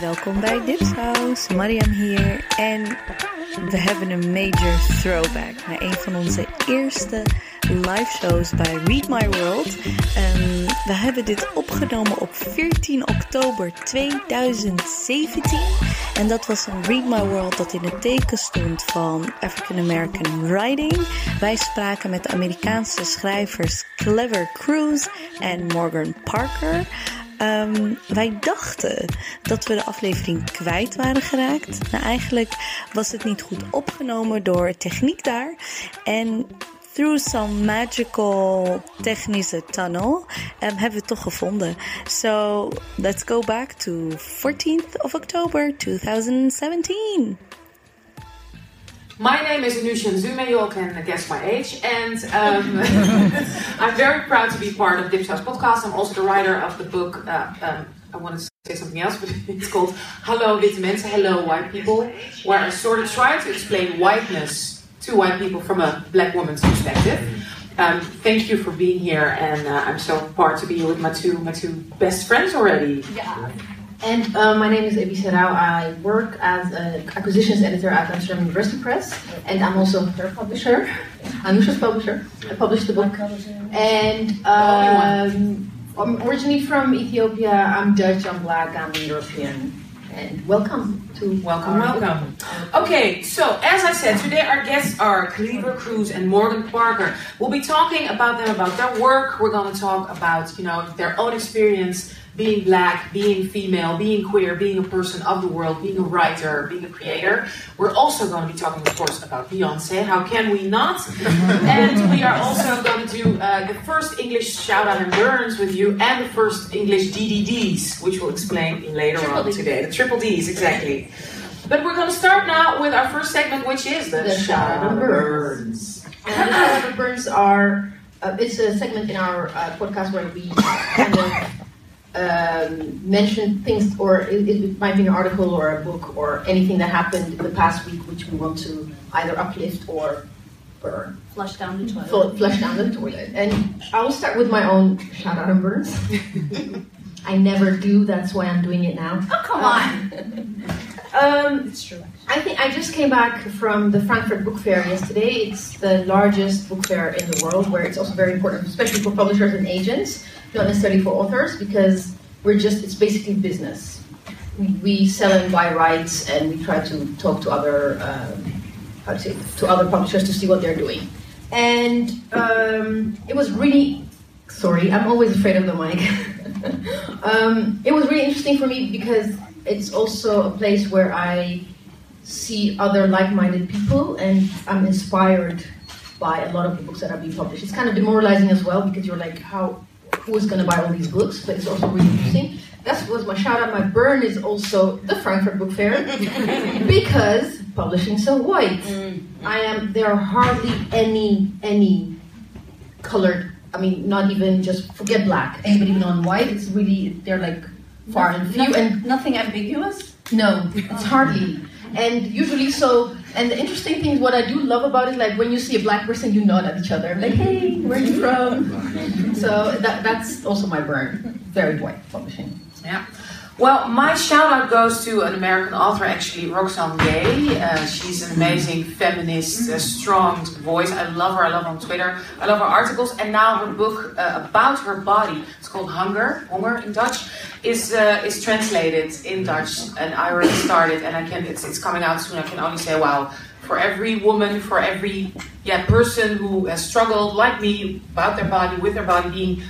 Welkom bij Dipsaus. Mariam hier en we hebben een major throwback naar een van onze eerste live shows bij Read My World. Um, we hebben dit opgenomen op 14 oktober 2017. En dat was een Read My World dat in het teken stond van African American writing. Wij spraken met de Amerikaanse schrijvers Clever Cruz en Morgan Parker. Um, wij dachten dat we de aflevering kwijt waren geraakt. Nou, eigenlijk was het niet goed opgenomen door techniek daar. En through some magical technische tunnel um, hebben we het toch gevonden. So let's go back to 14th of October 2017. My name is Anousha Nzume, you all can guess my age, and um, I'm very proud to be part of Dipsaus podcast. I'm also the writer of the book, uh, um, I want to say something else, but it's called Hello Witte Mensen, Hello White People, where I sort of try to explain whiteness to white people from a black woman's perspective. Um, thank you for being here, and uh, I'm so proud to be here with my two my two best friends already. Yeah. And uh, my name is Ebissé Rouw. I work as an acquisitions editor at Amsterdam University Press, and I'm also her publisher, Anusha's publisher. I published the book. And um, I'm originally from Ethiopia. I'm Dutch. I'm black. I'm European. And welcome to welcome, welcome. Okay, so as I said, today our guests are Kleaver Cruz and Morgan Parker. We'll be talking about them, about their work. We're going to talk about you know their own experience being black, being female, being queer, being a person of the world, being a writer, being a creator. We're also going to be talking, of course, about Beyonce. How can we not? and we are also going to do uh, the first English shout out and burns with you, and the first English DDDs, which we'll explain later Triple on Ds. today. The triple Ds, exactly. But we're going to start now with our first segment, which is the, The shout out and burns. burns. And the Shout Burns are uh, it's a segment in our uh, podcast where we kind of um, mention things, or it, it might be an article or a book or anything that happened in the past week, which we want to either uplift or burn, flush down the toilet. fl- flush down the toilet. And I will start with my own shout out and burns. I never do, that's why I'm doing it now. Oh, come on. Um, It's true. I think I just came back from the Frankfurt Book Fair yesterday. It's the largest book fair in the world, where it's also very important, especially for publishers and agents, not necessarily for authors, because we're just it's basically business. We, sell and buy rights, and we try to talk to other um, how to say to other publishers to see what they're doing. And um, it was really sorry, I'm always afraid of the mic. um, it was really interesting for me because it's also a place where I see other like-minded people, and I'm inspired by a lot of the books that are being published. It's kind of demoralizing as well because you're like, how, who is going to buy all these books? But it's also really interesting. That was my shout out. My burn is also the Frankfurt Book Fair because publishing so white. Mm-hmm. I am. There are hardly any any colored. I mean, not even just forget black. Anybody even on white? It's really they're like far and few and Nothing ambiguous? no, it's hardly. And usually, so, and the interesting thing is what I do love about it, like when you see a black person, you nod at each other, like, hey, where are you from? So that, that's also my burn. Very white publishing. Yeah. Well, my shout out goes to an American author, actually, Roxane Gay. Uh, she's an amazing feminist, strong voice. I love her. I love her on Twitter. I love her articles. And now her book uh, about her body, it's called Hunger, Hunger in Dutch, is uh, is translated in Dutch. And I already started, and I can. It's, it's coming out soon. I can only say, wow. For every woman, for every yeah person who has struggled like me about their body, with their body being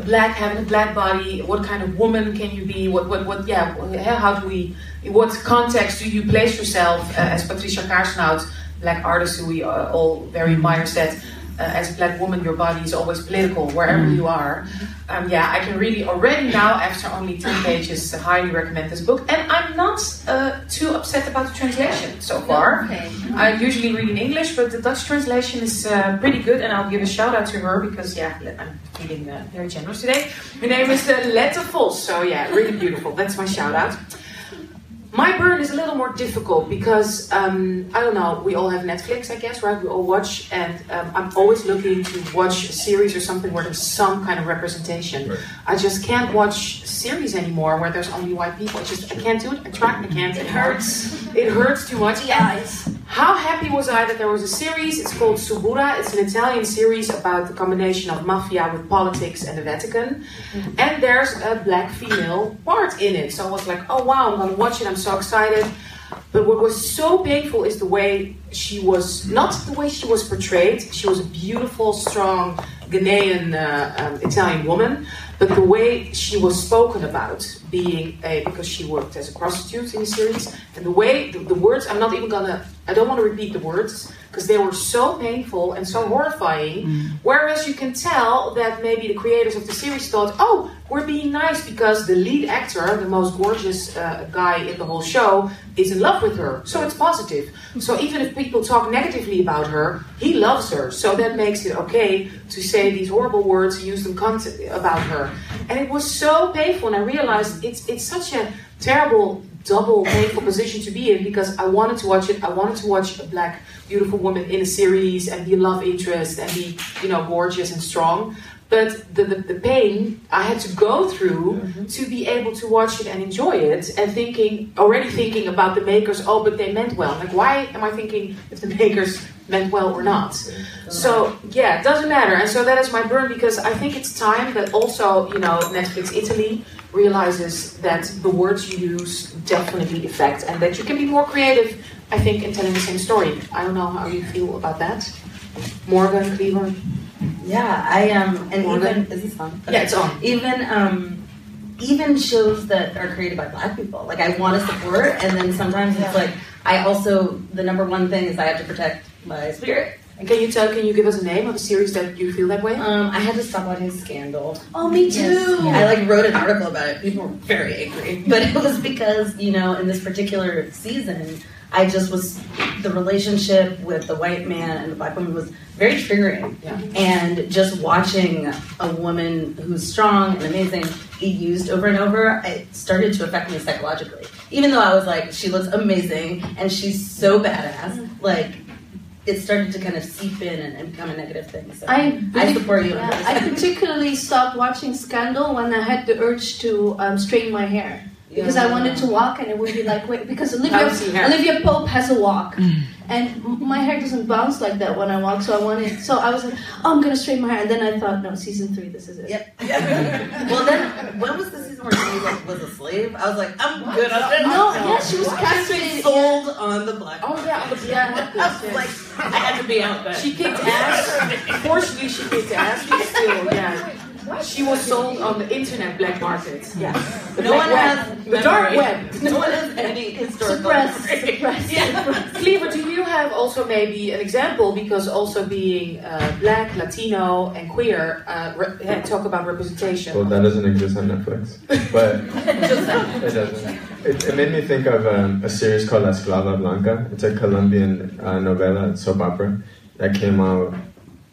black having a black body what kind of woman can you be? What what what yeah how do we in what context do you place yourself uh, as patricia kaersenhout black artist who we uh, all very admire said uh, as a black woman your body is always political wherever you are um, yeah i can really already now after only 10 pages highly recommend this book and i'm not uh, too upset about the translation so far Okay. I usually read in English, but the Dutch translation is uh, pretty good, and I'll give a shout out to her because, yeah, I'm feeling uh, very generous today. Her name is uh, Lette Vos, so yeah, really beautiful. That's my shout out. My burn is a little more difficult because um, I don't know. We all have Netflix, I guess, right? We all watch, and um, I'm always looking to watch a series or something where there's some kind of representation. Right. I just can't watch series anymore where there's only white people. I just I can't do it. I try, I can't. It hurts. It hurts too much. And how happy was I that there was a series? It's called Suburra. It's an Italian series about the combination of mafia with politics and the Vatican. And there's a black female part in it. So I was like, oh wow, I'm gonna watch it. I'm so excited. But what was so painful is the way she was, not the way she was portrayed. She was a beautiful, strong Ghanaian uh, um, Italian woman. But the way she was spoken about, being a, because she worked as a prostitute in the series, and the way, the, the words, I'm not even gonna, I don't want to repeat the words, because they were so painful and so horrifying. Whereas you can tell that maybe the creators of the series thought, oh, we're being nice because the lead actor, the most gorgeous uh, guy in the whole show, is in love with her. So it's positive. So even if people talk negatively about her, he loves her. So that makes it okay to say these horrible words, use them about her. And it was so painful, and I realized it's it's such a terrible double painful position to be in because I wanted to watch it. I wanted to watch a black, beautiful woman in a series and be love interest and be, you know, gorgeous and strong. But the, the, the pain I had to go through mm-hmm. to be able to watch it and enjoy it, and thinking, already thinking about the makers, oh, but they meant well. Like, why am I thinking if the makers meant well or not? Mm-hmm. So, yeah, it doesn't matter. And so that is my burn because I think it's time that also, you know, Netflix Italy realizes that the words you use definitely affect and that you can be more creative, I think, in telling the same story. I don't know how you feel about that. Morgan, Cleveland. Yeah, I um, and even is this on? Yeah, it's on. Even um, even shows that are created by Black people, like I want to support, and then sometimes it's like I also the number one thing is I have to protect my spirit. And can you tell, can you give us a name of a series that you feel that way? Um, I had to stop watching Scandal. Oh, me too. I like wrote an article about it. People were very angry, but it was because you know in this particular season, I just was the relationship with the white man and the black woman was very triggering. Yeah. And just watching a woman who's strong and amazing be used over and over, it started to affect me psychologically. Even though I was like, she looks amazing and she's so badass, like. It started to kind of seep in and, and become a negative thing. So I, I support you. Yeah, I particularly stopped watching Scandal when I had the urge to um, straighten my hair. Because I wanted to walk and it would be like, wait, because Olivia, Olivia Pope has a walk. Mm. And my hair doesn't bounce like that when I walk, so I wanted, so I was like, oh, I'm gonna straighten my hair. And then I thought, no, season three, this is it. Yep. well, then when was the season where she like, was a slave? I was like, I'm good. I'm No, yeah, she was She's castrated. sold on the black. Oh, yeah, on the Yeah. I was like, I had to be out there. She kicked ass. Fortunately, she kicked ass, but still, yeah. She was sold on the internet black market. Yeah. The No one web. has the dark memory. web. No one has any historical. Suppressed, memory. suppressed, suppressed. Kleaver, do you have also maybe an example? Because also being uh, black, Latino, and queer, uh, re- talk about representation. Well, that doesn't exist on Netflix, but it doesn't. It, it made me think of um, a series called La Esclava Blanca. It's a Colombian uh, novela, soap opera, that came out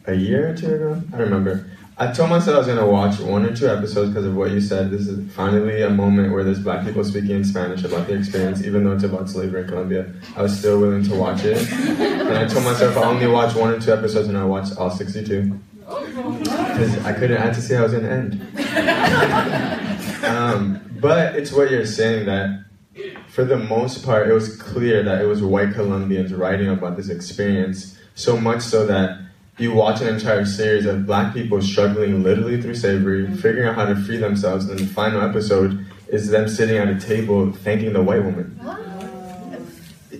a year or two ago. I don't remember. I told myself I was gonna watch one or two episodes because of what you said. This is finally a moment where there's black people speaking in Spanish about their experience, even though it's about slavery in Colombia. I was still willing to watch it, and I told myself I'll only watch one or two episodes, and I watched all 62 because I couldn't. I had to see how it was gonna end. Um, but it's what you're saying that, for the most part, it was clear that it was white Colombians writing about this experience. So much so that you watch an entire series of black people struggling literally through slavery, figuring out how to free themselves, and the final episode is them sitting at a table thanking the white woman.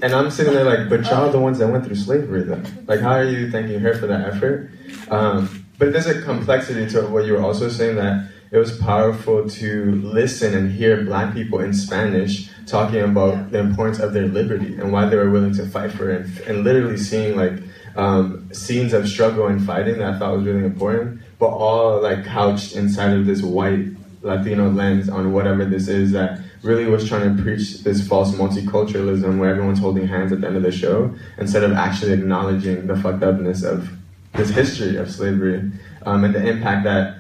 And I'm sitting there like, but y'all are the ones that went through slavery, though. Like, how are you thanking her for that effort? Um, but there's a complexity to what you were also saying that it was powerful to listen and hear black people in Spanish talking about the importance of their liberty and why they were willing to fight for it, and, and literally seeing like um, scenes of struggle and fighting that I thought was really important, but all like couched inside of this white Latino lens on whatever this is that really was trying to preach this false multiculturalism where everyone's holding hands at the end of the show instead of actually acknowledging the fucked upness of this history of slavery um, and the impact that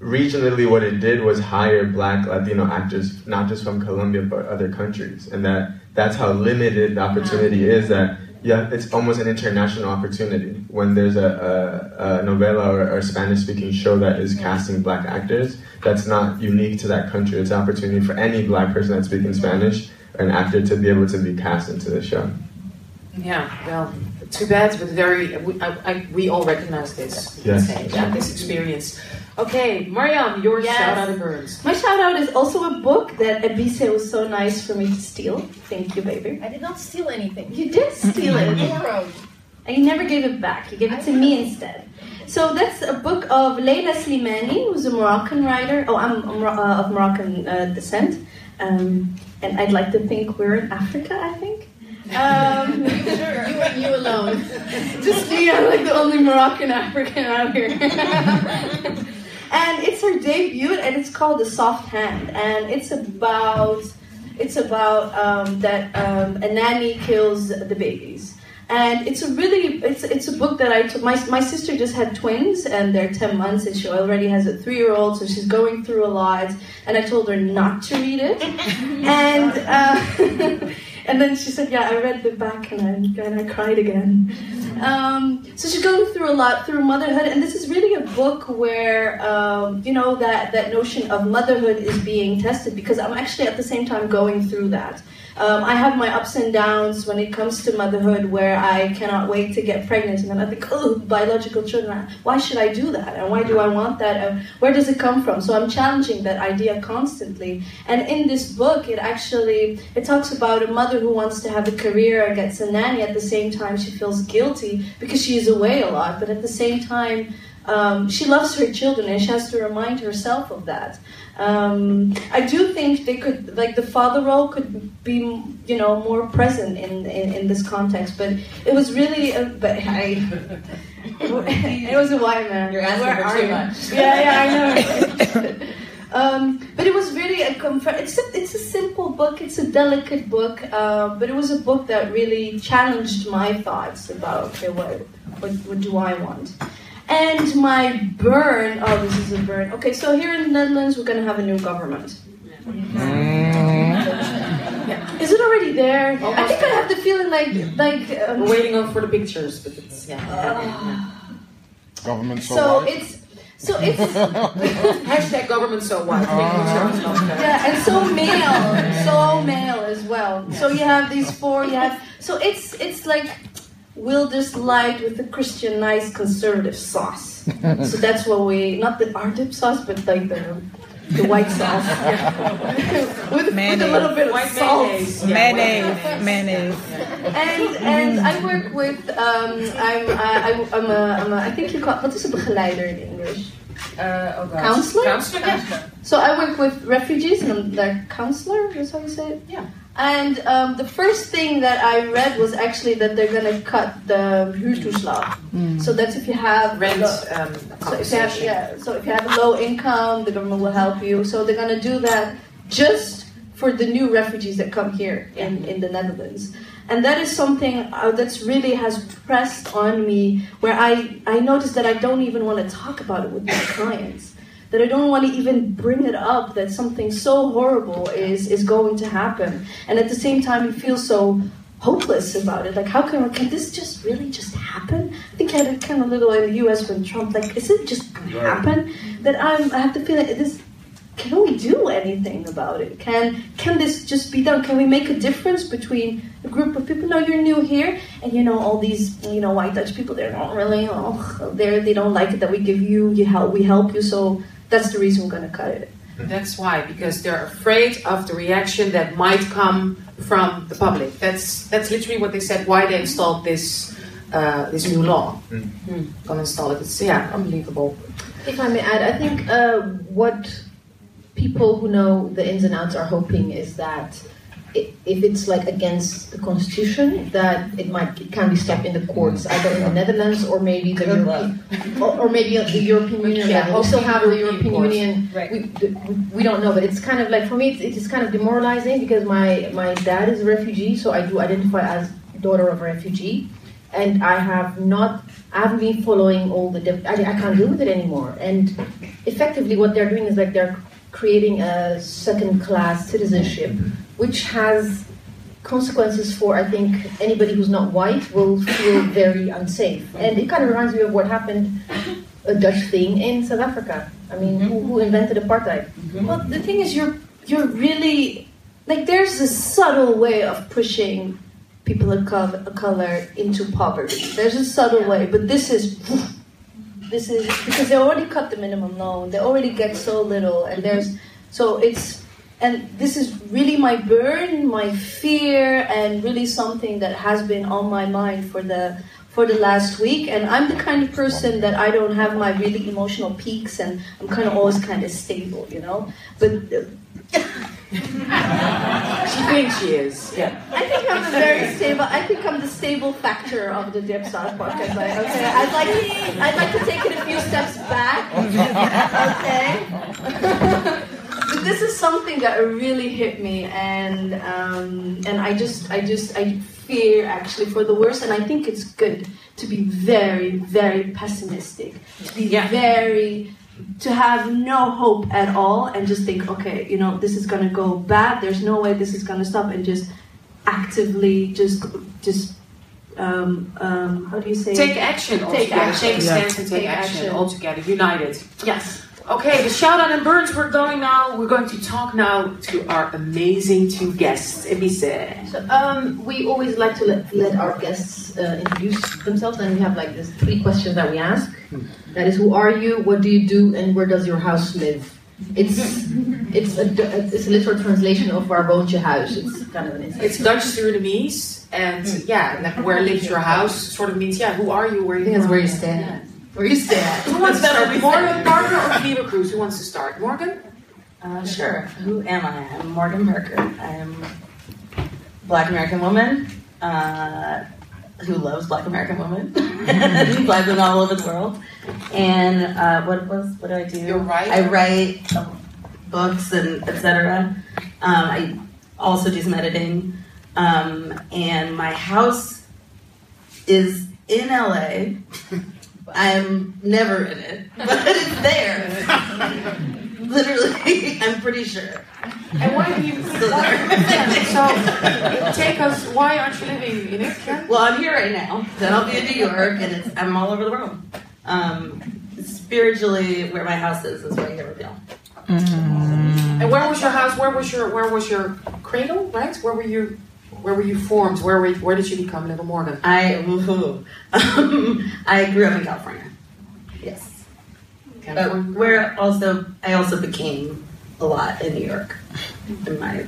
regionally, what it did was hire black Latino actors, not just from Colombia but other countries, and that that's how limited the opportunity is. That yeah, it's almost an international opportunity when there's a, a, a novela or, or a Spanish-speaking show that is casting black actors. That's not unique to that country. It's an opportunity for any black person that's speaking Spanish or an actor to be able to be cast into the show. Yeah, well, too bad, but very. We, I, I, we all recognize this. Yes. Say, yeah, uh, this experience. Okay, Mariam, your Yes. shout out to Burns. My shout out is also a book that Ebissé was so nice for me to steal. Thank you, baby. I did not steal anything. You did steal it. Borrowed. And you never gave it back. You gave it to me instead. So that's a book of Leila Slimani, who's a Moroccan writer. Oh, I'm, I'm uh, of Moroccan uh, descent. Um, and I'd like to think we're in Africa, I think. Um, Sure, you and you alone. just me, I'm like the only Moroccan African out here. and it's her debut, and it's called The Soft Hand, and it's about it's about um, that um, a nanny kills the babies. And it's a really it's it's a book that I took. My my sister just had twins, and they're ten months, and she already has a three year old, so she's going through a lot. And I told her not to read it, and uh, and then she said, "Yeah, I read the back, and I and I cried again." Um, so she's going through a lot through motherhood, and this is really a book where um, you know that that notion of motherhood is being tested because I'm actually at the same time going through that. Um, I have my ups and downs when it comes to motherhood, where I cannot wait to get pregnant, and then I think, oh, biological children. Why should I do that? And why do I want that? And where does it come from? So I'm challenging that idea constantly. And in this book, it actually it talks about a mother who wants to have a career and gets a nanny. At the same time, she feels guilty because she is away a lot, but at the same time. Um, she loves her children and she has to remind herself of that. Um, I do think they could, like the father role, could be, you know, more present in in, in this context. But it was really, a, but I, it was a white man. You're asking Where for too you? much. Yeah, yeah, I know. um, but it was really a comfort. It's a, it's a simple book. It's a delicate book. Uh, but it was a book that really challenged my thoughts about okay, what what, what do I want? And my burn. Oh, this is a burn. Okay, so here in the Netherlands, we're gonna have a new government. Yeah. Is it already there? I think I have the feeling like like. Um, We're waiting on for the pictures, but it's yeah. yeah, yeah. Government so, so white. it's so it's Hashtag government so white. Uh, yeah, and so male, so male as well. So you have these four. You have so it's it's like Wilders light with the Christian nice conservative sauce. so that's what we not the our dip sauce, but like the the white sauce with, with a little bit of White salt. mayonnaise. Yeah, Mayonnaise, white mayonnaise. And and I work with um I'm I, I'm a, I'm a I think you call what is a begeleider in English? Uh, oh God. Counselor? Counselor, yeah. So I work with refugees and I'm their counselor. Is how you say it? Yeah. And um, the first thing that I read was actually that they're gonna cut the huurtoeslag. So that's if you have Rent low- um, so if you have yeah, so if you have a low income, the government will help you. So they're gonna do that just for the new refugees that come here in, in the Netherlands. And that is something uh, that's really has pressed on me where I, I noticed that I don't even want to talk about it with my clients. That I don't want to even bring it up that something so horrible is, is going to happen. And at the same time, you feel so hopeless about it. Like, how can, can this just really just happen? I think I had it kind of little in the US when Trump, like, is it just going to happen? That I'm, I have to feel like this, can we do anything about it? Can can this just be done? Can we make a difference between a group of people? No, you're new here, and you know all these you know white Dutch people. They're not really. Oh, they they don't like it that we give you. You help. We help you. So that's the reason we're gonna cut it. That's why, because they're afraid of the reaction that might come from the public. That's that's literally what they said. Why they installed this uh, this new law? Mm. Gonna install it. It's yeah, unbelievable. If I may add, I think uh, what people who know the ins and outs are hoping is that i- if it's like against the constitution, that it might it can be stopped in the courts, mm. either in the Netherlands or maybe the Good European, or, or maybe the European Union Yeah, level. We still have the European European courts. Union. Right. We, we, we don't know, but it's kind of like for me, it's, it is kind of demoralizing because my my dad is a refugee, so I do identify as daughter of a refugee. and I have not. I haven't been following all the. I, I can't deal with it anymore. And effectively, what they're doing is like they're creating a second-class citizenship, which has consequences for I think anybody who's not white will feel very unsafe. And it kind of reminds me of what happened a Dutch thing in South Africa. I mean, who, who invented apartheid? Mm-hmm. Well, the thing is, you're you're really like there's a subtle way of pushing people of color, of color into poverty. There's a subtle way, but this is this is because they already cut the minimum loan. They already get so little, and there's so it's and this is really my burn, my fear, and really something that has been on my mind for the for the last week. And I'm the kind of person that I don't have my really emotional peaks, and I'm kind of always kind of stable, you know. But uh, She thinks she is. Yeah. I think I'm a very stable. I think I'm the stable factor of the Dipsaus podcast. Like, okay, I'd like I'd like to take it a few steps back. Okay. this is something that really hit me, and um, and I just I just I fear actually for the worst, and I think it's good to be very very pessimistic, to be Yeah. very to have no hope at all and just think, okay, you know, this is gonna go bad. There's no way this is gonna stop, and just actively just just um, um, how do you say? Take action Take altogether. action. Take Yeah. stance and take, Take action. action. all together. United. yes. Okay, the shout out and burns we're going now. We're going to talk now to our amazing two guests. Elise. So um, we always like to let, let our guests uh, introduce themselves, and we have like this three questions that we ask. That is, who are you? What do you do? And where does your house live? It's it's a it's a literal translation of waar woont je huis. It's kind of an inside. It's Dutch Surinamese, and yeah, like where lives your house sort of means yeah, who are you? Where I think that's where you stand. Where you. Who wants to start? Morgan, Morgan, or Kleaver Cruz? Who wants to start? Morgan. Uh, sure. Who am I? I'm Morgan Parker. I'm a Black American woman uh, who loves Black American women. Black women all over the world. And uh, what was what do I do? You're right. I write books and etc. Um, I also do some editing. Um, and my house is in LA. I'm never in it, but it's there. Literally, I'm pretty sure. And why do you? Still why- there. so take us. Why aren't you living in it? Ken? Well, I'm here right now. Then I'll be in New York, and it's, I'm all over the world. Um, spiritually, where my house is is right here with y'all. And where was your house? Where was your Where was your cradle? Right? Where were you? Where were you formed? Where were, Where did you become Little Morgan? I woohoo. Um, I grew up in California. Yes, but where also I also became a lot in New York in my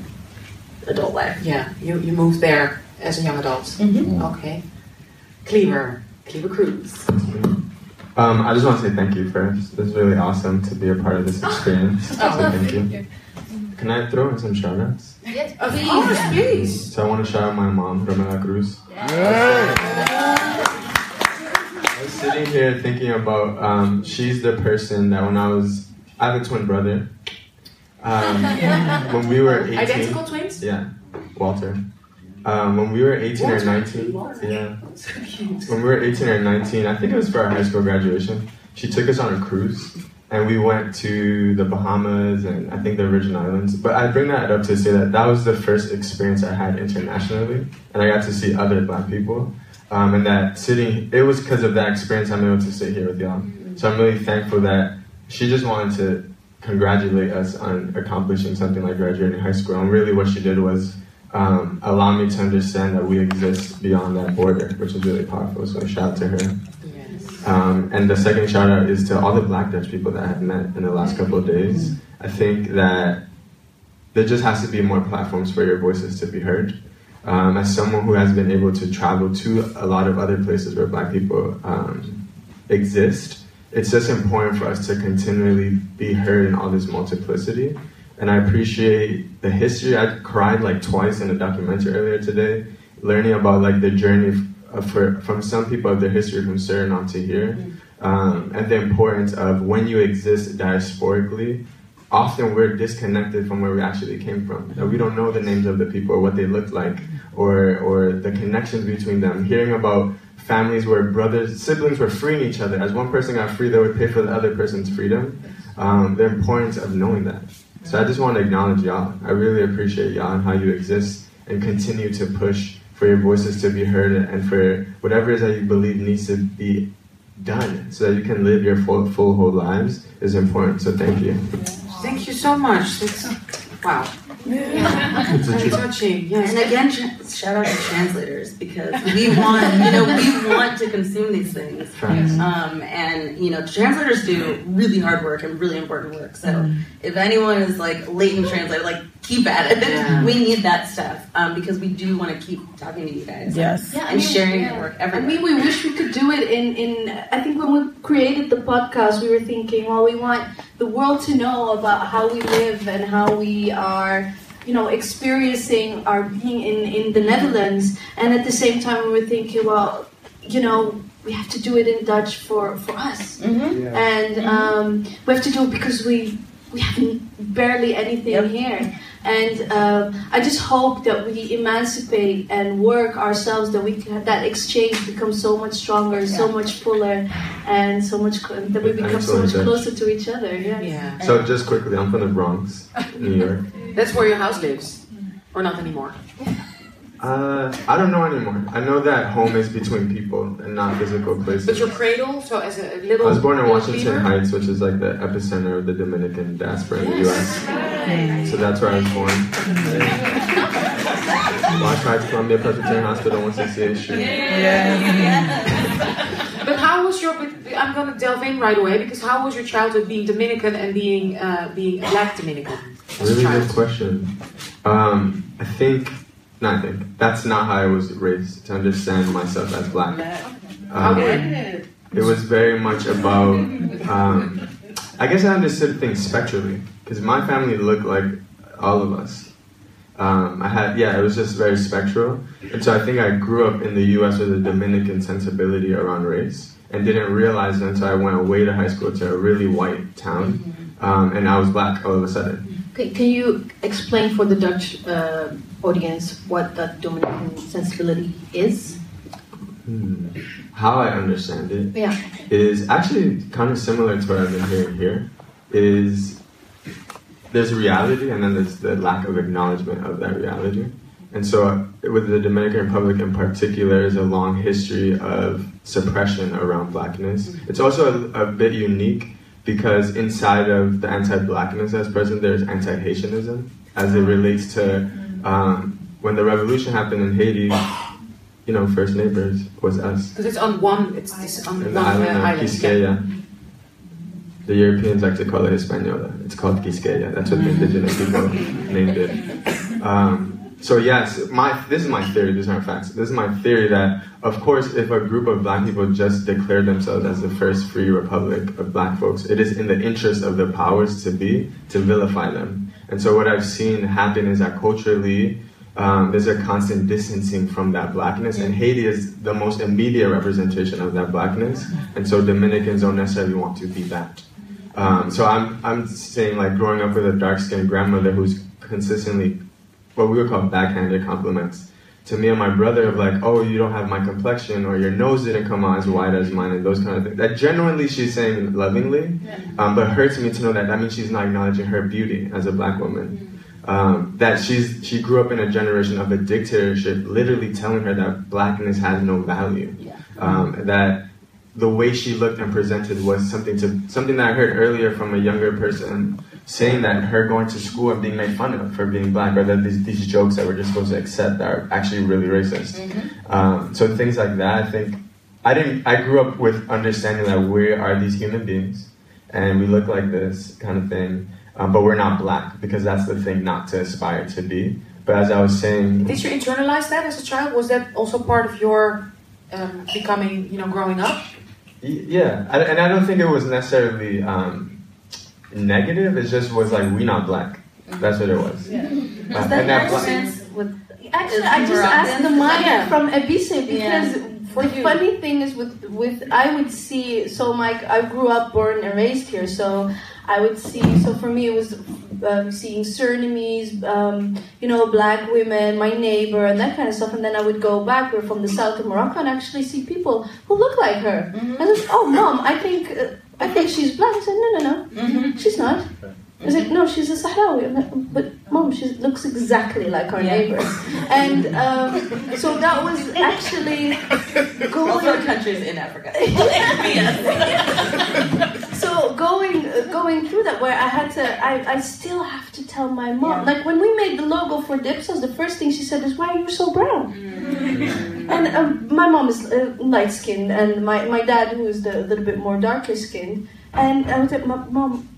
adult life. Yeah, you, you moved there as a young adult. Mm-hmm. Okay. Kleaver. Kleaver Cruz. Um, I just want to say thank you first. It's really awesome to be a part of this experience. so thank you. Can I throw in some shout outs? Of course, please. So I want to shout out my mom, Romela Cruz. I was sitting here thinking about um, she's the person that when I was I have a twin brother. Um, when we were 18, Identical twins? yeah, Walter. Um, when we were 18 or 19, Walter. yeah, So cute. when we were 18 or 19, I think it was for our high school graduation, she took us on a cruise and we went to the Bahamas and I think the Virgin Islands. But I bring that up to say that that was the first experience I had internationally and I got to see other black people. Um, and that sitting, it was because of that experience I'm able to sit here with y'all. So I'm really thankful that she just wanted to congratulate us on accomplishing something like graduating high school. And really what she did was um, allow me to understand that we exist beyond that border, which is really powerful. So shout out to her. Um, and the second shout out is to all the Black Dutch people that I've met in the last couple of days. I think that there just has to be more platforms for your voices to be heard. Um, as someone who has been able to travel to a lot of other places where Black people um, exist, it's just important for us to continually be heard in all this multiplicity. And I appreciate the history. I cried like twice in a documentary earlier today, learning about like the journey for, from some people of their history from Suriname to here, um, and the importance of when you exist diasporically. Often we're disconnected from where we actually came from. We don't know the names of the people or what they looked like, or or the connections between them. Hearing about families where brothers, siblings were freeing each other. As one person got free, they would pay for the other person's freedom. Um, the importance of knowing that. So I just want to acknowledge y'all. I really appreciate y'all and how you exist and continue to push for your voices to be heard and for whatever it is that you believe needs to be done so that you can live your full, full whole lives is important. So thank you. Thank you so much. That's, wow. It's a touching. Yes. And again, shout out to translators because we want, you know, we want to consume these things. Um, and you know, translators do really hard work and really important work. So if anyone is like latent translator, like keep at it. Yeah. we need that stuff um, because we do want to keep talking to you guys. Yes. Yeah, I And mean, sharing yeah. your work I everywhere. mean, we wish we could do it in, in. I think when we created the podcast, we were thinking, well, we want the world to know about how we live and how we are, you know, experiencing our being in, in the Netherlands. And at the same time, we were thinking, well, you know, we have to do it in Dutch for, for us. And um, we have to do it because we, we have barely anything Yep. here. And um, I just hope that we emancipate and work ourselves, that we can, that exchange becomes so much stronger, so much fuller, and so much cl- that we become so much closer to each other. Yeah. Yeah. So just quickly, I'm from the Bronx, New York. That's where your house lives. Or not anymore. Uh, I don't know anymore. I know that home is between people and not physical places. But your cradle, so as a I little. I was born in Washington fever? Heights, which is like the epicenter of the Dominican diaspora in the Yes. U.S. So that's where I was born. Wash Heights, Columbia Presbyterian Hospital, 168th Street. But how was your? I'm gonna delve in right away because how was your childhood being Dominican and being uh, being black Dominican? as a Really good question. Um, I think, not I think, that's not how I was raised to understand myself as black. Um. It was very much about. Um, I guess I understood things spectrally because my family looked like all of us. Um, I had yeah, it was just very spectral, and so I think I grew up in the U.S. with a Dominican sensibility around race, and didn't realize until I went away to high school to a really white town, um, and I was black all of a sudden. Can, can you explain for the Dutch uh, audience what that Dominican sensibility is? Hmm. How I understand it Yeah. is actually kind of similar to what I've been hearing here. Is there's reality and then there's the lack of acknowledgement of that reality. And so, with the Dominican Republic in particular, is a long history of suppression around blackness. It's also a, a bit unique because inside of the anti-blackness that's present, there's anti-Haitianism as it relates to um, when the revolution happened in Haiti. You know, first neighbors was us. Because it's on one. It's this on one the uh, island island. Quisqueya. The Europeans like to call it Hispaniola. It's called Quisqueya. That's what the indigenous people named it. Um, so yes, my this is my theory. These aren't facts. This is my theory that, of course, if a group of black people just declare themselves as the first free republic of black folks, it is in the interest of the powers to be to vilify them. And so what I've seen happen is that culturally, um, there's a constant distancing from that blackness, and Haiti is the most immediate representation of that blackness, and so Dominicans don't necessarily want to be that. Um, so I'm I'm saying like growing up with a dark skinned grandmother who's consistently what we would call backhanded compliments to me and my brother of like, oh, you don't have my complexion, or your nose didn't come out as wide as mine, and those kind of things. That genuinely she's saying lovingly, um, but hurts me to know that that means she's not acknowledging her beauty as a black woman. Um, that she's she grew up in a generation of a dictatorship, literally telling her that blackness has no value. Um, that the way she looked and presented was something to something that I heard earlier from a younger person saying that her going to school and being made fun of for being black, or that these, these jokes that we're just supposed to accept that are actually really racist. Um, so things like that, I think I didn't. I grew up with understanding that we are these human beings and we look like this kind of thing, um, but we're not black because that's the thing not to aspire to be. But as I was saying, Did you internalize that as a child? Was that also part of your um, becoming, you know, growing up? Y- Yeah, I, and I don't think it was necessarily um, negative. It just was like we not black. That's what it was. Uh, Does that and that make sense with Actually, I just Moroccan? asked the Maya Yeah. from Ebissé because For the you. funny thing is with with I would see so my I grew up born and raised here, so I would see so for me it was um, seeing Surinamese, um, you know, black women, my neighbor, and that kind of stuff, and then I would go back. We're from the south of Morocco, and actually see people who look like her. I was oh mom, I think uh, I think she's black. I said no no no, mm-hmm. she's not. I was like, no, she's a Sahrawi. I'm like, but mom, she looks exactly like our Yeah. neighbor. And um, so that was actually Also, going. countries in Africa. So going uh, going through that, where I had to, I, I still have to tell my mom. Like when we made the logo for Dipsaus, the first thing she said is, "Why are you so brown?" And um, my mom is uh, light skinned, and my, my dad, who is the, a little bit more darker skinned. And I was like, "Mom, mom,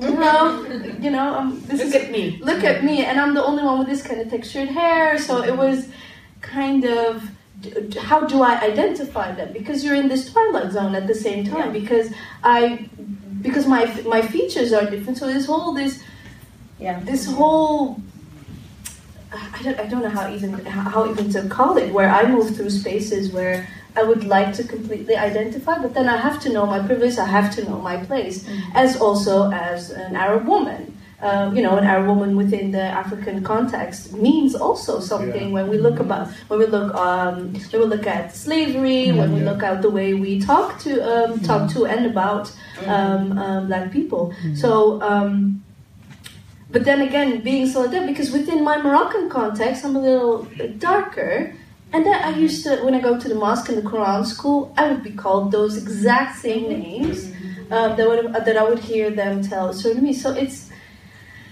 you know, you know, um, this is Look at me. look at me and i'm the only one with this kind of textured hair so it was kind of how do i identify them because you're in this twilight zone at the same time because i because my my features are different so this whole this Yeah. this whole I don't, I don't know how even how even to call it where I move through spaces where I would like to completely identify but then I have to know my privilege I have to know my place as also as an Arab woman. Um, you know an Arab woman within the African context means also something when we look about when we look um, when we look at slavery when we look at the way we talk to um, talk to and about um, um, black people. So um, but then again, being Saladin, because within my Moroccan context, I'm a little darker. And then I used to, when I go to the mosque and the Quran school, I would be called those exact same names um, that, would, that I would hear them tell so to me. So it's,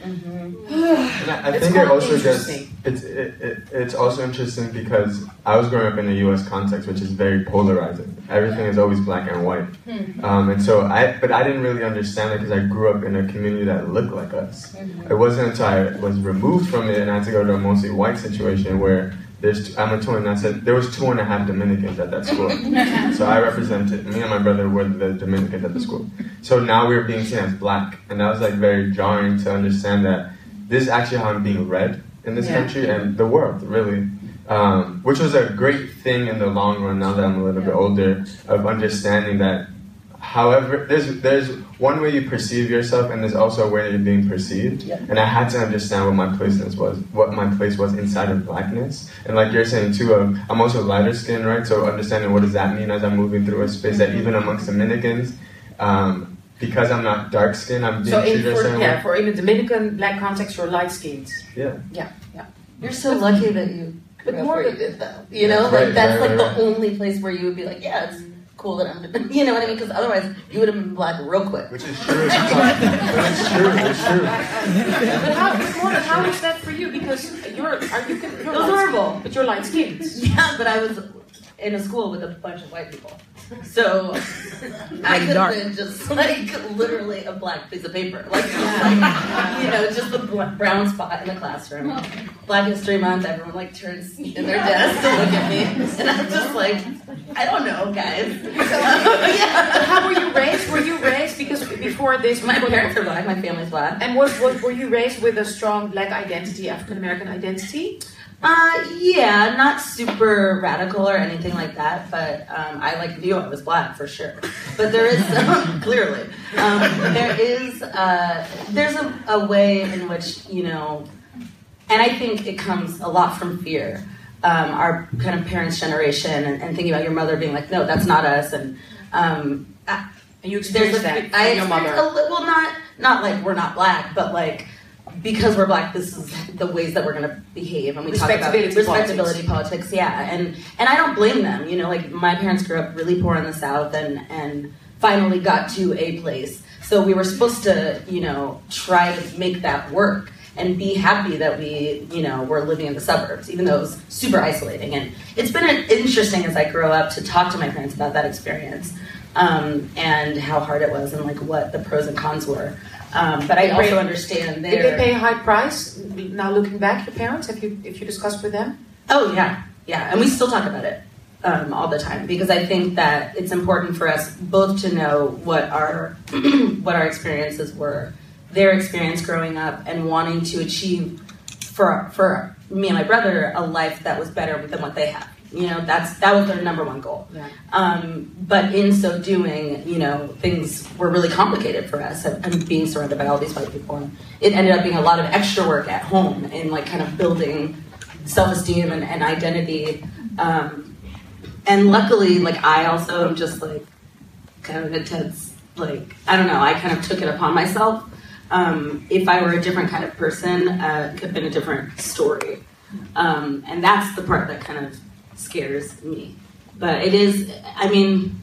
And I, I It's think it also gets it's it, it, it's also interesting because I was growing up in the U.S. context, which is very polarizing. Everything is always black and white, um, and so I but I didn't really understand it because I grew up in a community that looked like us. It wasn't until I was removed from it and I had to go to a mostly white situation where. There's, I'm a twin. I said there was two and a half Dominicans at that school, so I represented me and my brother were the Dominicans at the school. So now we were being seen as black, and that was like very jarring to understand that this is actually how I'm being read in this Yeah. country and the world, really. Um, which was a great thing in the long run. Now that I'm a little bit older, of understanding that, however, there's there's one way you perceive yourself, and there's also a way you're being perceived. And I had to understand what my placeness was, what my place was inside of blackness. And like you're saying too, um, I'm also lighter skinned, right? So understanding what does that mean as I'm moving through a space that even amongst Dominicans. Um, because I'm not dark skinned, I'm being So in treated a for, certain yeah, way. for in a Dominican black context, you're light skinned. Yeah. Yeah, yeah. You're so lucky that you But more where you than- did though. You know, Right, like that's right, like right, the right. only place where you would be like, yeah, it's cool that I'm, you know what I mean? Because otherwise, you would have been black real quick. Which is true. but it's true. It's true. But how, but Morgan, how is that for you? Because you're, are you, you're It was horrible. But you're light skinned. Yeah, but I was in a school with a bunch of white people. So I could have been just like literally a black piece of paper. Like, like you know, just the brown spot in the classroom. Black History Month, everyone like turns in their desk to look at me. And I'm just like, I don't know, guys. But how were you raised? Were you raised because before this, My parents are black, my family's black. And was, was were you raised with a strong black identity, African American identity? Uh, yeah, not super radical or anything like that, but um, I like knew I was black for sure. But there is clearly um, there is uh, there's a, a way in which you know, and I think it comes a lot from fear. Um, our kind of parents' generation and, and thinking about your mother being like, no, that's not us, and um, I- you experienced that I your mother. a well, not not like we're not black, but like because we're black, this is the ways that we're gonna behave, and we talk about Respectability respectability politics. Yeah, and and I don't blame them. You know, like my parents grew up really poor in the South, and and finally got to a place. So we were supposed to, you know, try to make that work and be happy that we, you know, were living in the suburbs, even though it was super isolating. And it's been interesting as I grow up to talk to my parents about that experience um, and how hard it was and like what the pros and cons were. Um, but I also understand that. Did they pay a high price? Now looking back, your parents, have you if you discussed with them? Oh yeah, yeah, and we still talk about it um, all the time because I think that it's important for us both to know what our what our experiences were, their experience growing up, and wanting to achieve for for me and my brother a life that was better than what they have. You know, that's that was their number one goal. Yeah. Um, but in so doing, you know, things were really complicated for us. And, and being surrounded by all these white people, and it ended up being a lot of extra work at home in like kind of building self-esteem and, and identity. Um, and luckily, like I also am just like kind of intense, like I don't know. I kind of took it upon myself. Um, if I were a different kind of person, uh, it could have been a different story. Um, and that's the part that kind of scares me. But it is, I mean,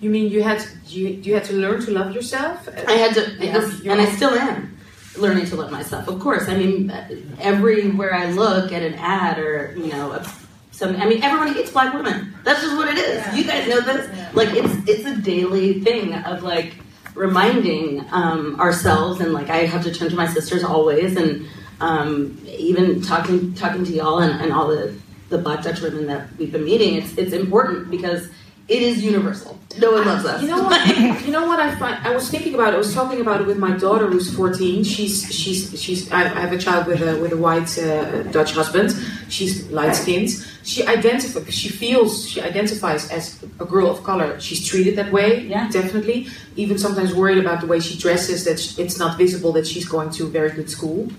You mean you had you you had to learn to love yourself? I had to, yes, and I still am learning to love myself. Of course, I mean, everywhere I look at an ad or you know, a- some. I mean, everyone hates black women. That's just what it is. You guys know this. Like, it's it's a daily thing of like reminding um, ourselves, and like I have to turn to my sisters always, and um, even talking talking to y'all and, and all the the black Dutch women that we've been meeting. It's it's important because it is universal. No one loves us. You know what? you know what I find? I was thinking about. it. I was talking about it with my daughter, who's fourteen. She's she's she's. I have a child with a with a white uh, Dutch husband. She's light skinned. She identifies. She feels. She identifies as a girl of color. She's treated that way. Yeah. definitely. Even sometimes worried about the way she dresses. That sh- it's not visible that she's going to a very good school.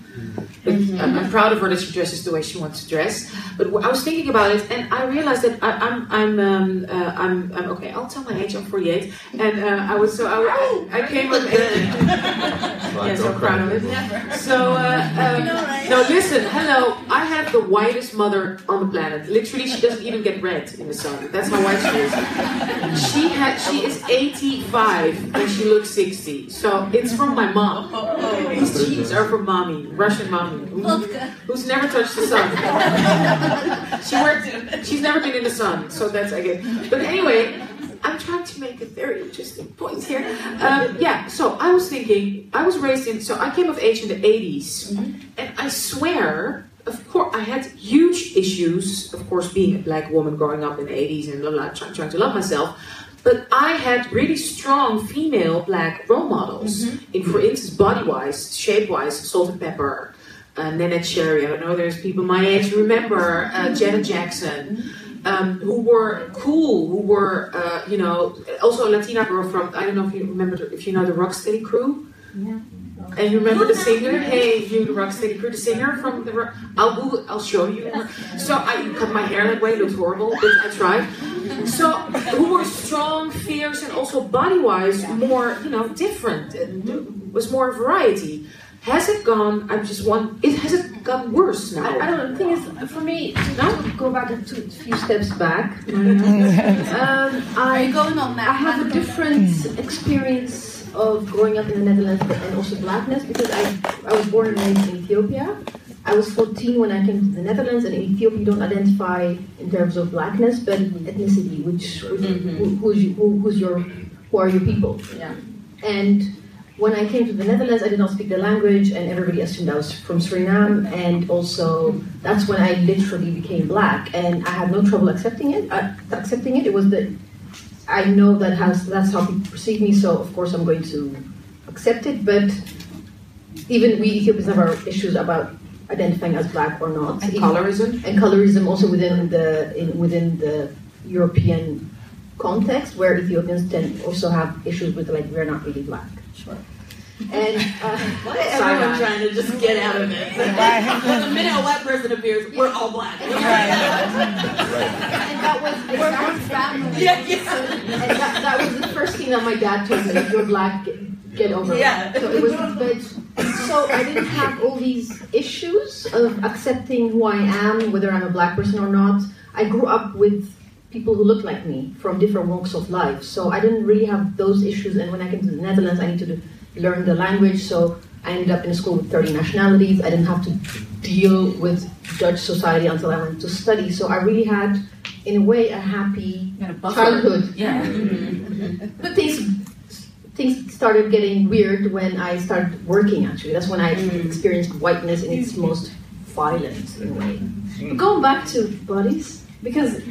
But I'm, I'm proud of her that she dresses the way she wants to dress. But I was thinking about it, and I realized that I, I'm I'm um, uh, I'm, I'm okay. I'll tell my age. I'm 48, and uh, I was so I, I, I came with yeah, so proud of it. So uh, um, no, listen. Hello, I have the whitest mother on the planet. Literally, she doesn't even get red in the sun. That's how white she is. She had she is 85 and she looks 60. So it's from my mom. These genes are from mommy, Russian mommy, who- who's never touched the sun. she worked. She's never been in the sun, so that's I guess. But anyway, I'm trying to make a very interesting point here. Um, yeah, so I was thinking, I was raised in, so I came of age in the 80s, and I swear, of course, I had huge issues, of course, being a black woman growing up in the 80s and blah, blah, trying, trying to love myself. But I had really strong female black role models, in, for instance, body wise, shape wise, Salt-N-Pepa, uh, Neneh Cherry. I don't know, there's people my age remember uh, Janet Jackson um, who were cool, who were, uh, you know, also a Latina girl from, I don't know if you remember, if you know the Rocksteady crew. And you remember the singer? Hey, you, the Rocksteady crew, the singer from the. Rock- I'll Google, I'll show you. So I cut my hair that way, it looked horrible, but I tried. So who were strong, fierce, and also body-wise more, you know, different. And was more variety. Has it gone? I'm just one. It has it gotten worse now? I, I don't know. The thing is, for me, No? go back a two, few steps back, um, I going on that? I have a different experience of growing up in the Netherlands and also blackness because I, I was born and raised in Ethiopia. I was 14 when I came to the Netherlands, and in Ethiopia you don't identify in terms of blackness but ethnicity, which who, who's, who, who's your who are your people. Yeah. And when I came to the Netherlands, I did not speak the language, and everybody assumed I was from Suriname. And also, that's when I literally became black, and I had no trouble accepting it. Uh, accepting it, it was that I know that has that's how people perceive me, so of course I'm going to accept it. But even we Ethiopians have our issues about identifying as black or not, And colorism? and colorism also within the in, within the European context, where Ethiopians tend also have issues with like we're not really black. Sure. And uh, Why is everyone trying to just get out of it? the minute a white person appears, we're all black. and that was exactly Yeah, yeah. and that, that was the first thing that my dad told me. You're black, get, get over Yeah. it. So it was, but so I didn't have all these issues of accepting who I am, whether I'm a black person or not. I grew up with people who looked like me from different walks of life, so I didn't really have those issues. And when I came to the Netherlands, I needed to learn the language, so I ended up in a school with 30 nationalities. I didn't have to deal with Dutch society until I went to study. So I really had, in a way, a happy childhood. Yeah. But things things started getting weird when I started working. Actually, that's when I experienced whiteness in its most violent in a way. But going back to bodies, because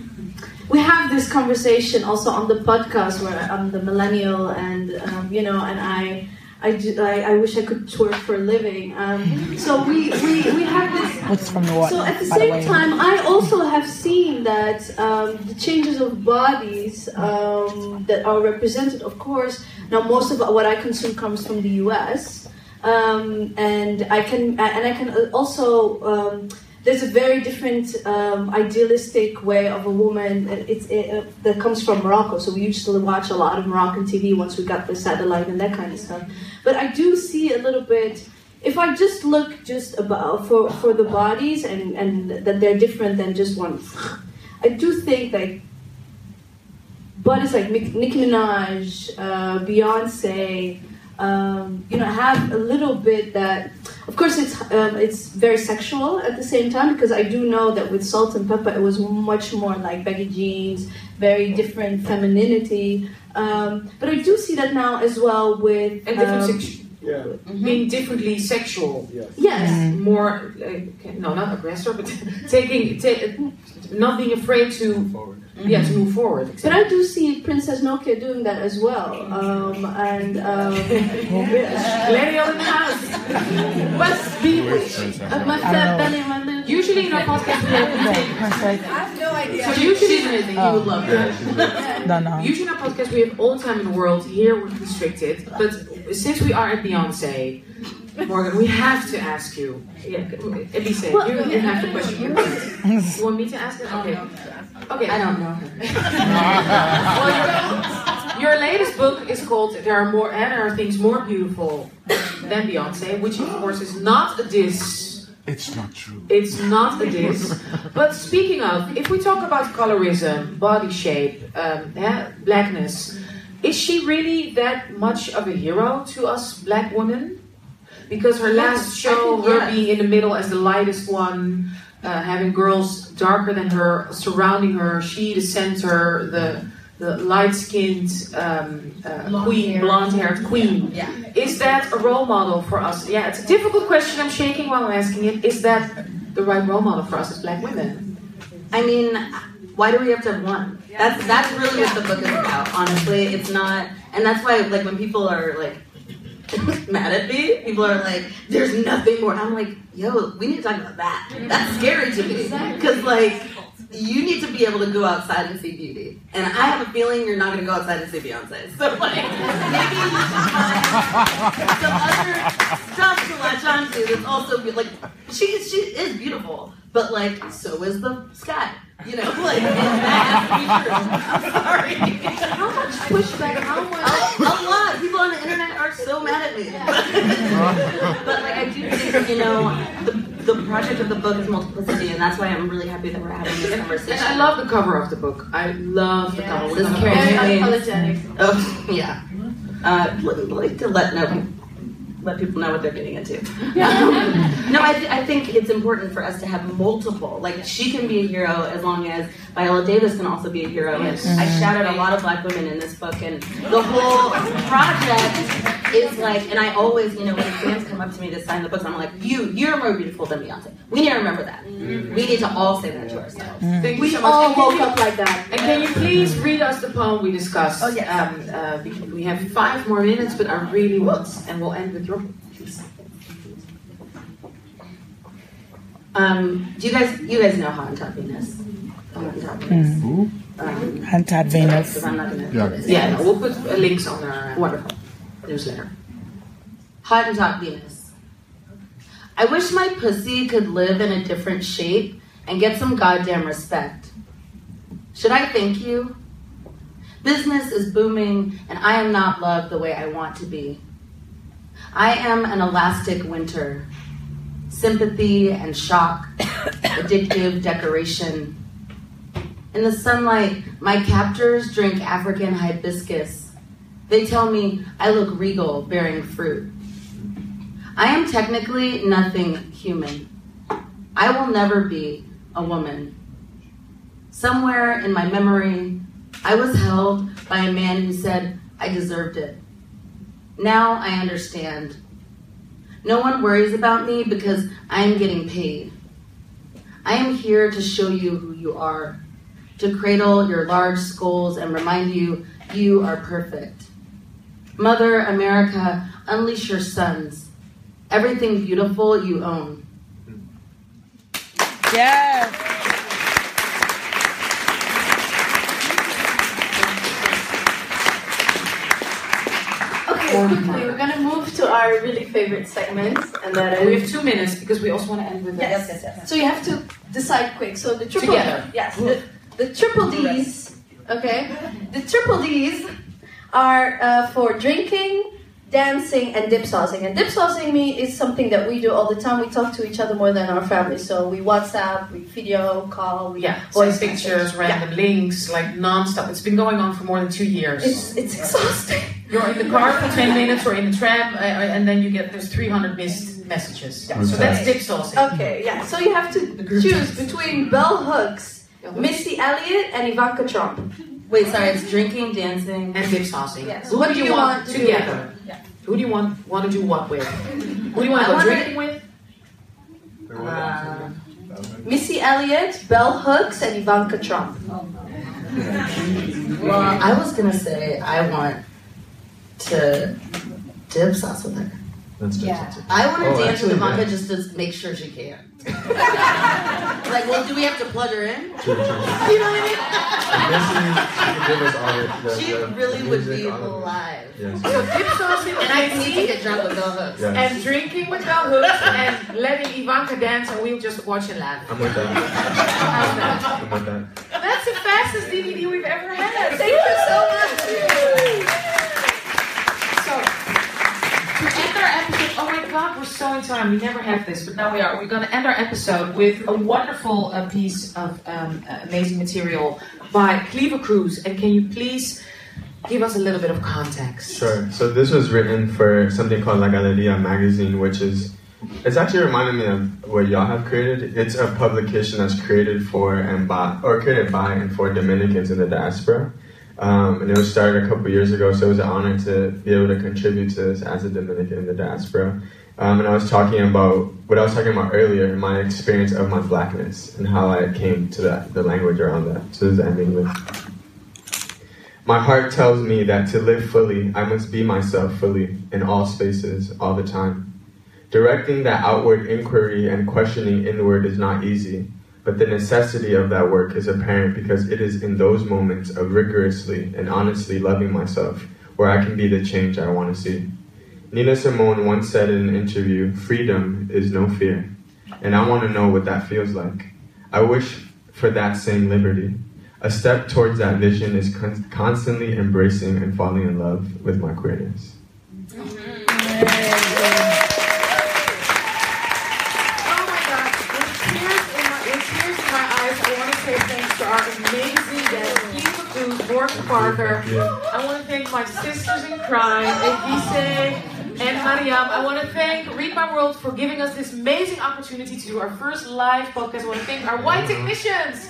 we have this conversation also on the podcast where I'm the millennial and um, you know, and I I, I, I wish I could twerk for a living. Um, so we, we, we have this. What's from the what? So at the same way? time, I also have seen that um, the changes of bodies um, that are represented, of course. Now, most of what I consume comes from the U.S., um, and I can and I can also. Um, there's a very different um, idealistic way of a woman it's it, uh, that comes from Morocco. So we used to watch a lot of Moroccan TV once we got the satellite and that kind of stuff. But I do see a little bit. If I just look just about for, for the bodies and, and that they're different than just one, I do think like bodies like Nicki Minaj, uh, Beyonce, um, you know, have a little bit that. Of course, it's um, it's very sexual at the same time because I do know that with Salt-N-Pepa, it was much more like baggy jeans, very different femininity. Um, but I do see that now as well with And different um, sex- Yeah. being differently sexual. Yes. yes, More, uh, no, not aggressor, but taking, ta- not being afraid to, yeah, to move forward. But I do see Princess Nokia doing that as well. Um, and um, Larry on the house. But be, uh, my fat belly, my little. Usually in our podcast we have Translate. So usually, you would love that. Don't know. Usually in our podcast we have all time in the world. Here we're restricted, but since we are at Beyonce, Morgan, we have to ask you. Yeah, Elise, you, you have the question. You want me to ask it? Oh, okay. Okay. I don't know her. Well, your, your latest book is called "There Are More and There Are Things More Beautiful Than Beyonce," which of course is not a diss. It's not true. It's not a diss. But speaking of, if we talk about colorism, body shape, um, eh, blackness, is she really that much of a hero to us black women? Because her last Yes, show, think her yes. being in the middle as the lightest one, uh, having girls darker than her surrounding her, she the center, the the light-skinned um, uh, queen, blonde-haired queen. Yeah. Is that a role model for us? Yeah, it's a difficult question. I'm shaking while I'm asking it. Is that the right role model for us as black women? I mean, why do we have to have one? That's that's really what the book is about. Honestly, it's not, and that's why like when people are like mad at me, people are like, "There's nothing more." I'm like, "Yo, we need to talk about that. That's scary to me because like." You need to be able to go outside and see beauty, and I have a feeling you're not going to go outside and see Beyonce. So like, maybe you should find some other stuff to latch onto that's also be- like she she is beautiful, but like so is the sky. You know, like and that has to be true. I'm sorry. How much pushback? How much? A, a lot. People on the internet are so mad at me. but like I do think, you know, the the project of the book is multiplicity, and that's why I'm really happy that we're having this And conversation. I love the cover of the book. I love the cover. This With the Carrie Very Jane. unapologetic. Oh yeah. Uh, like to let know, let people know what they're getting into. no, I, th- I think it's important for us to have multiple. Like she can be a hero as long as Viola Davis can also be a hero. Yes. And I shouted a lot of black women in this book, and the whole project is like. And I always, you know, when fans come up to me to sign the books, I'm like, you, you're more beautiful than Beyonce. We need to remember that. We need to all say that to ourselves. Thank you We so much. all woke you- up like that. And can you please read us the poem we discussed? Oh, yes. Um, uh, we, we have five more minutes, but I really want, and we'll end with your book. Please. Um, do you guys, you guys know Hottentot Venus? Hottentot Venus. Um, Hunted Venus. because I'm not gonna. Yeah. do this. Yeah, no, we'll put uh, links on our Wonderful. Newsletter. Hottentot Venus. I wish my pussy could live in a different shape and get some goddamn respect. Should I thank you? Business is booming, and I am not loved the way I want to be. I am an elastic winter, sympathy and shock, addictive decoration. In the sunlight, my captors drink African hibiscus. They tell me I look regal bearing fruit. I am technically nothing human. I will never be a woman. Somewhere in my memory, I was held by a man who said I deserved it. Now I understand. No one worries about me because I am getting paid. I am here to show you who you are, to cradle your large skulls and remind you you are perfect. Mother America, unleash your sons. Everything beautiful you own. Yes. Okay, quickly, we're gonna move to our really favorite segment, and that We have two minutes because we also want to end with that. Yes, yes, yes. So you have to decide quick. So the triple Together. yes, the, the triple D's. Okay, the triple D's are uh, for drinking, dancing, and dip saucing. And dip saucing me is something that we do all the time. We talk to each other more than our family. So we WhatsApp, we video call, we Yeah, voice voice pictures, message. random links, like non-stop. It's been going on for more than two years. It's it's exhausting. You're in the car for 10 minutes or in the tram, uh, uh, and then you get there's 300 missed messages. Yeah. So that's dip saucing. Okay, yeah. So you have to choose between Bell Hooks, Missy Elliott, and Ivanka Trump. Wait, sorry, it's drinking, dancing. and dip saucing. Yes. Who What do do you, you want, want to do? together? Yeah. Who do you want want to do what with? Who do you want to go wanna- drinking with? Uh, Missy Elliott, Bell Hooks, and Ivanka Trump. well, I was gonna say I want to dip sauce with her. That's just Yeah. I want to Oh, dance with Ivanka yeah. just to make sure she can. like, well, do we have to plug her in? True, true. You know what I mean? Missy, she can give us all the, the, She the really would music, be all of it. alive. Yes. So dip saucing And I need to get drunk with Bell Hooks. Yes. and drinking with Bell Hooks and letting Ivanka dance, and we'll just watch and laugh. I'm with that. How's that? I'm with that. That's the fastest DVD we've ever had. Thank you so much. Oh my god, we're so in time. We never have this, but now we are. We're going to end our episode with a wonderful uh, piece of um, uh, amazing material by Kleaver Cruz. And can you please give us a little bit of context? Sure. So this was written for something called La Galeria magazine, which is it's actually reminding me of what y'all have created. It's a publication that's created for and by or created by and for Dominicans in the diaspora. Um, and it was started a couple years ago, so it was an honor to be able to contribute to this as a Dominican in the diaspora. Um, and I was talking about what I was talking about earlier, my experience of my blackness and how I came to the language around that. So this is ending with. My heart tells me that to live fully, I must be myself fully in all spaces, all the time. Directing that outward inquiry and questioning inward is not easy, but the necessity of that work is apparent because it is in those moments of rigorously and honestly loving myself where I can be the change I want to see. Nina Simone once said in an interview, freedom is no fear. And I want to know what that feels like. I wish for that same liberty. A step towards that vision is con- constantly embracing and falling in love with my queerness. Morgan Parker. I want to thank my sisters in crime, Elise and Mariam. I want to thank Read My World for giving us this amazing opportunity to do our first live podcast. I want to thank our white technicians.